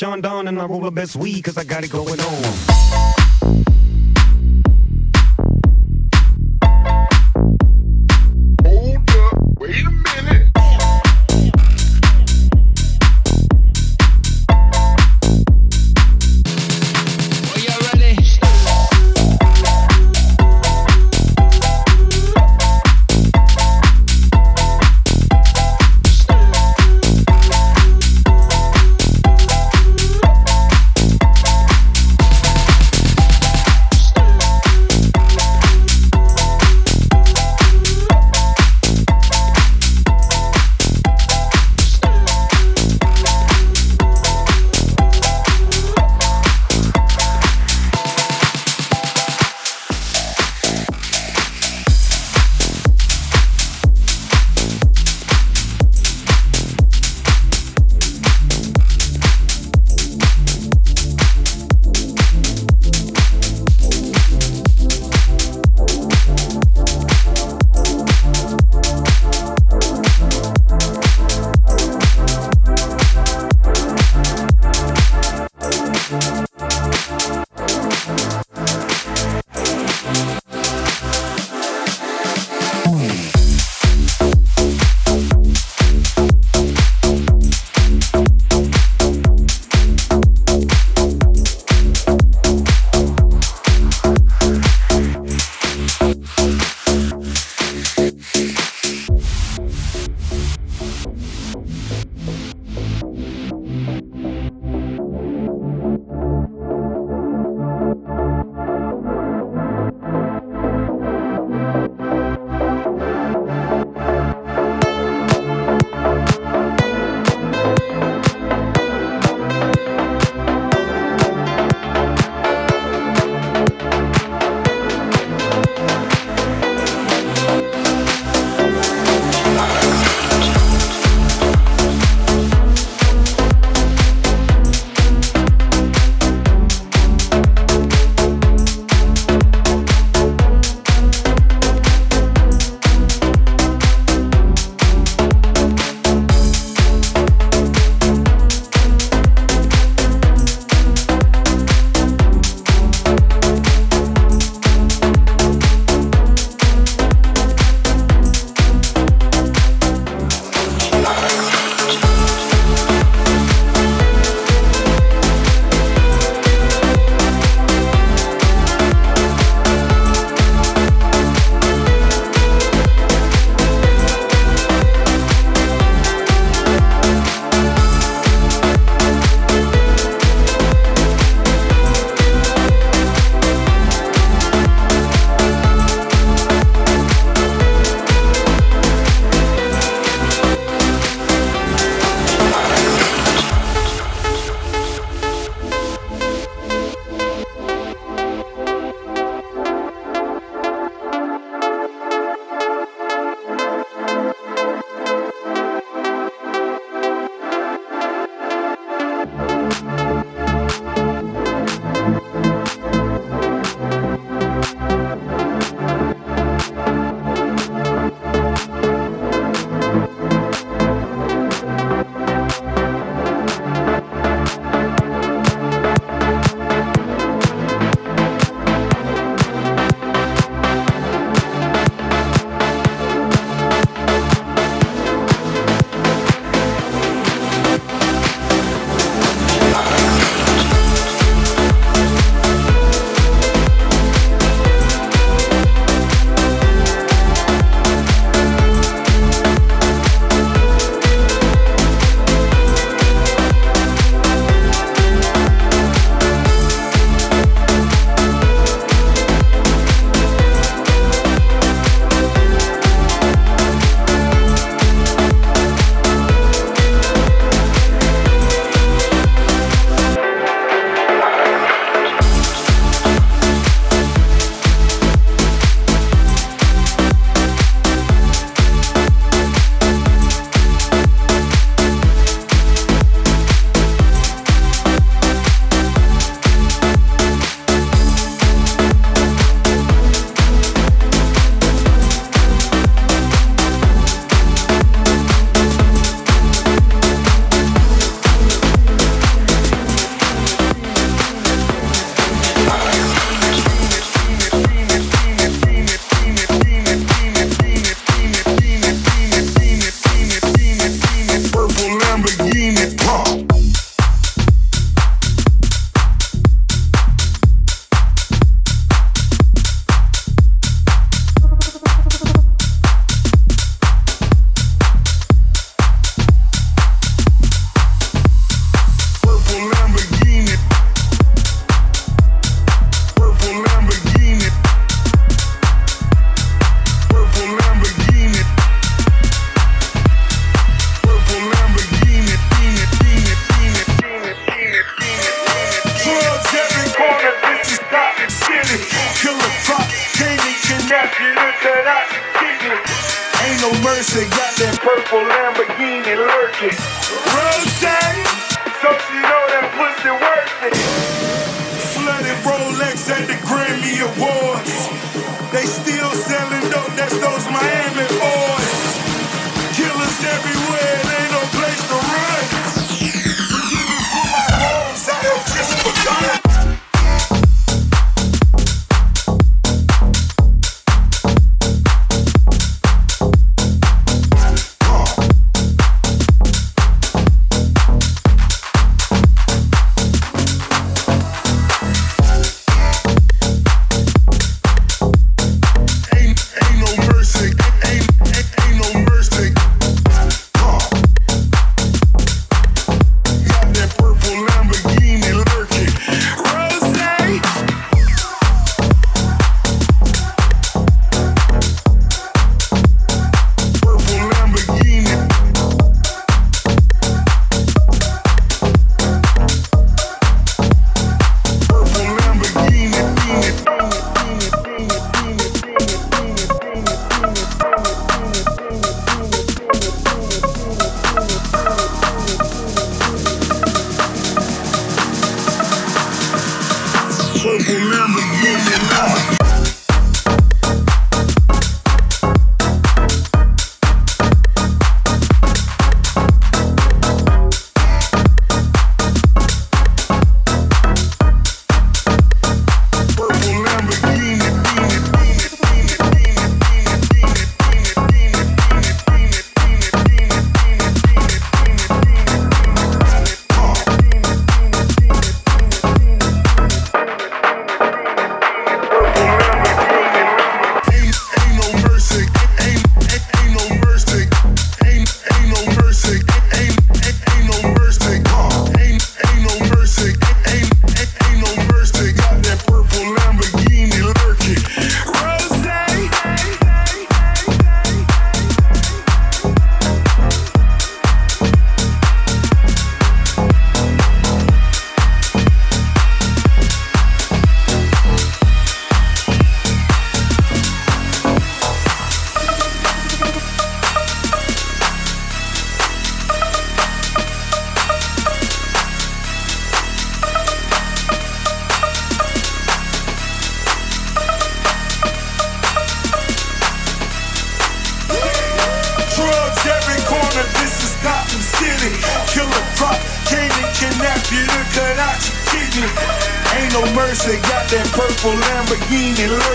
Sean Don and I roll the best weed cause I got it going on. everywhere.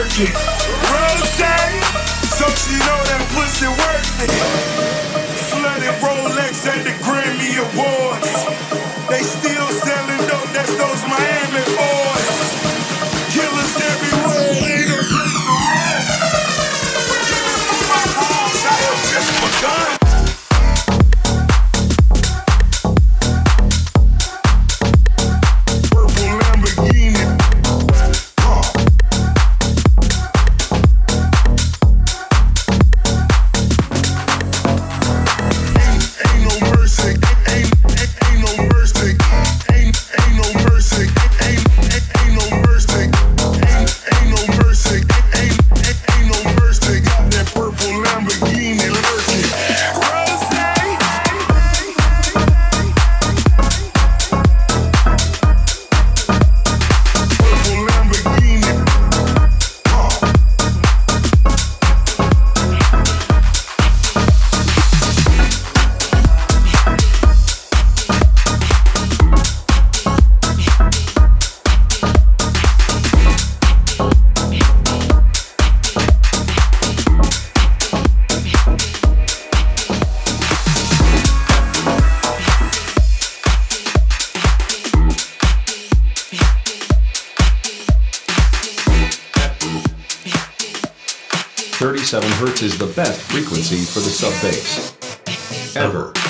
worth it. Roadside, so she know that pussy worth it. Flooded Rolex at the Grammy Awards. They still say 37 Hz is the best frequency for the sub bass ever.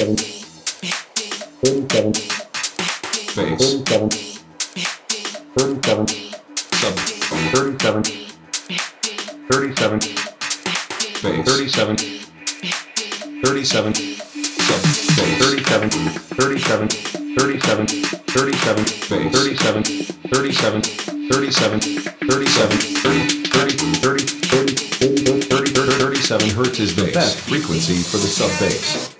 37, 37, bass, 37, 37, sub, 37, 37, bass, 37, 37, sub, bass, 37, 37, 37, 37, bass, 37, 37, 37, 37, 30, 30, 30, 30, 30, 30, 30, 37 hertz is the best frequency for the sub bass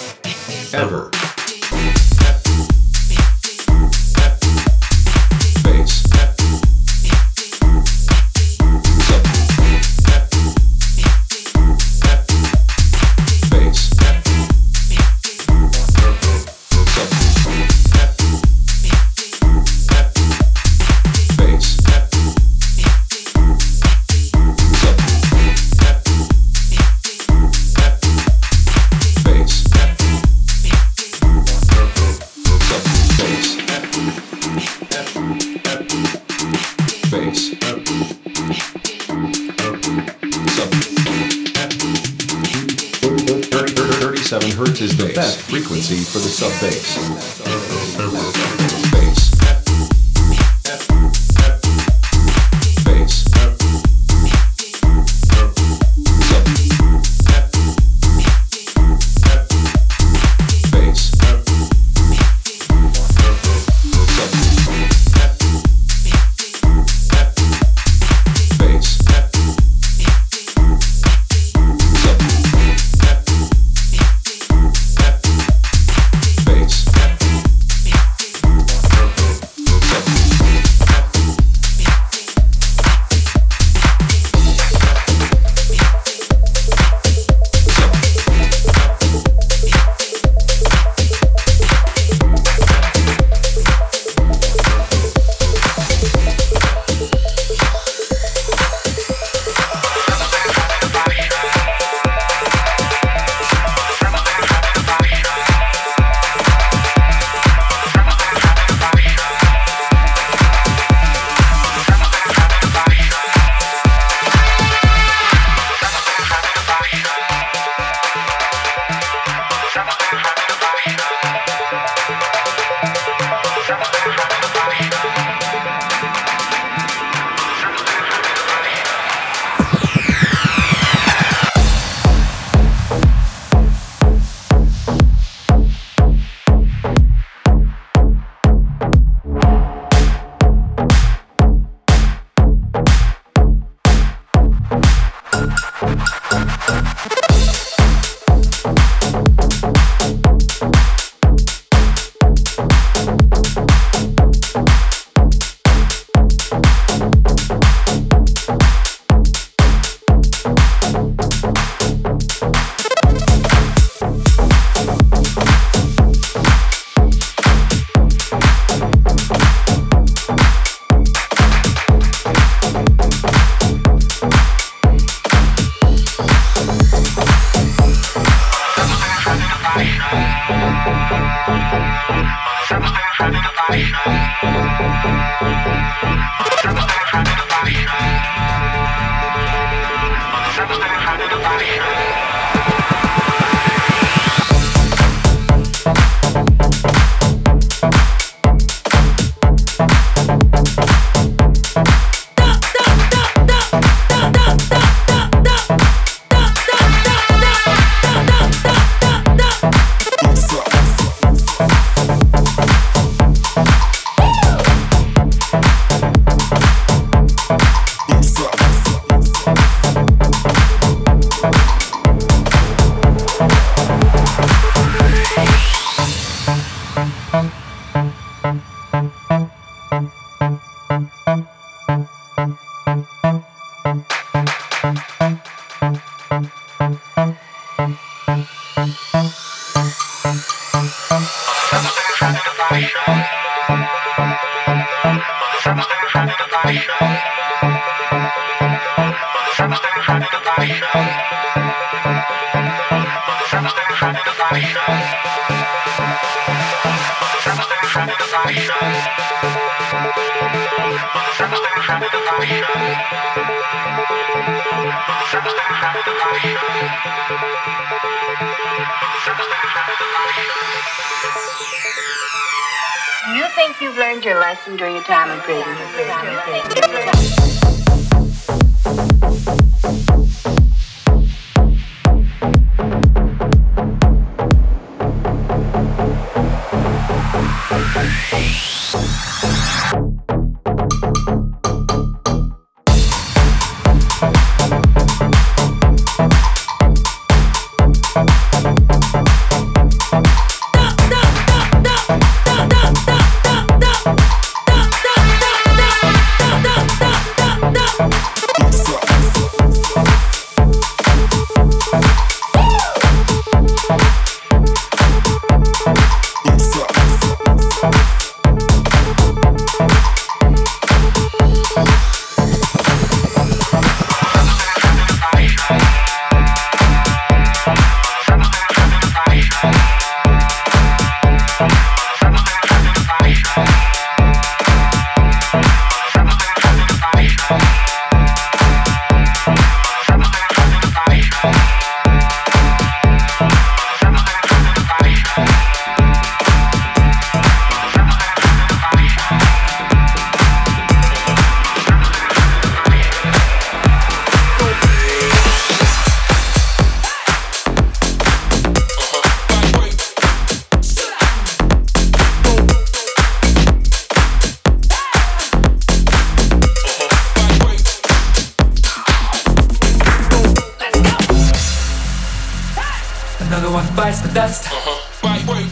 bites the dust. Uh-huh.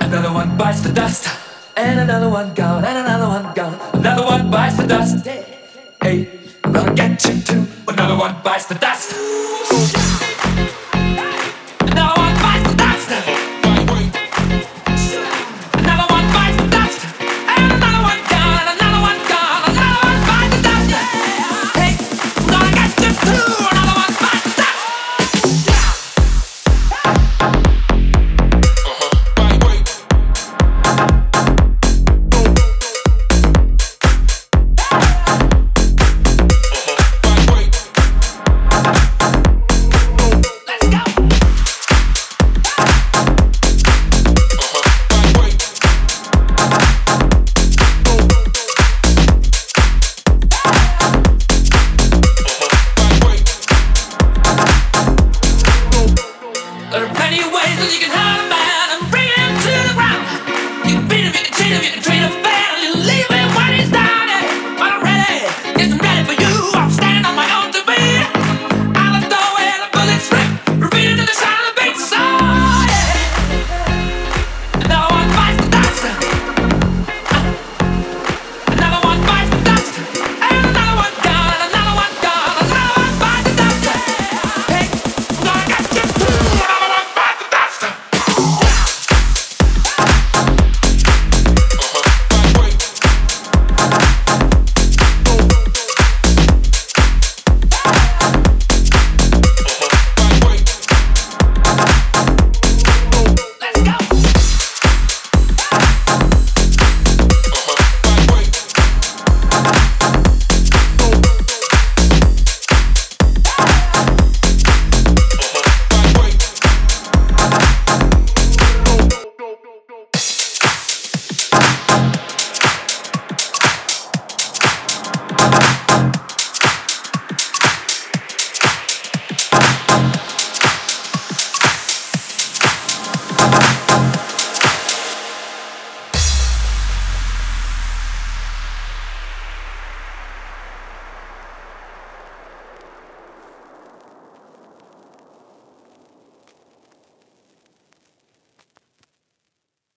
Another one bites the dust. And another one gone. And another one gone. Another one bites the dust. Hey, I'm gonna get you too. Another one bites the dust.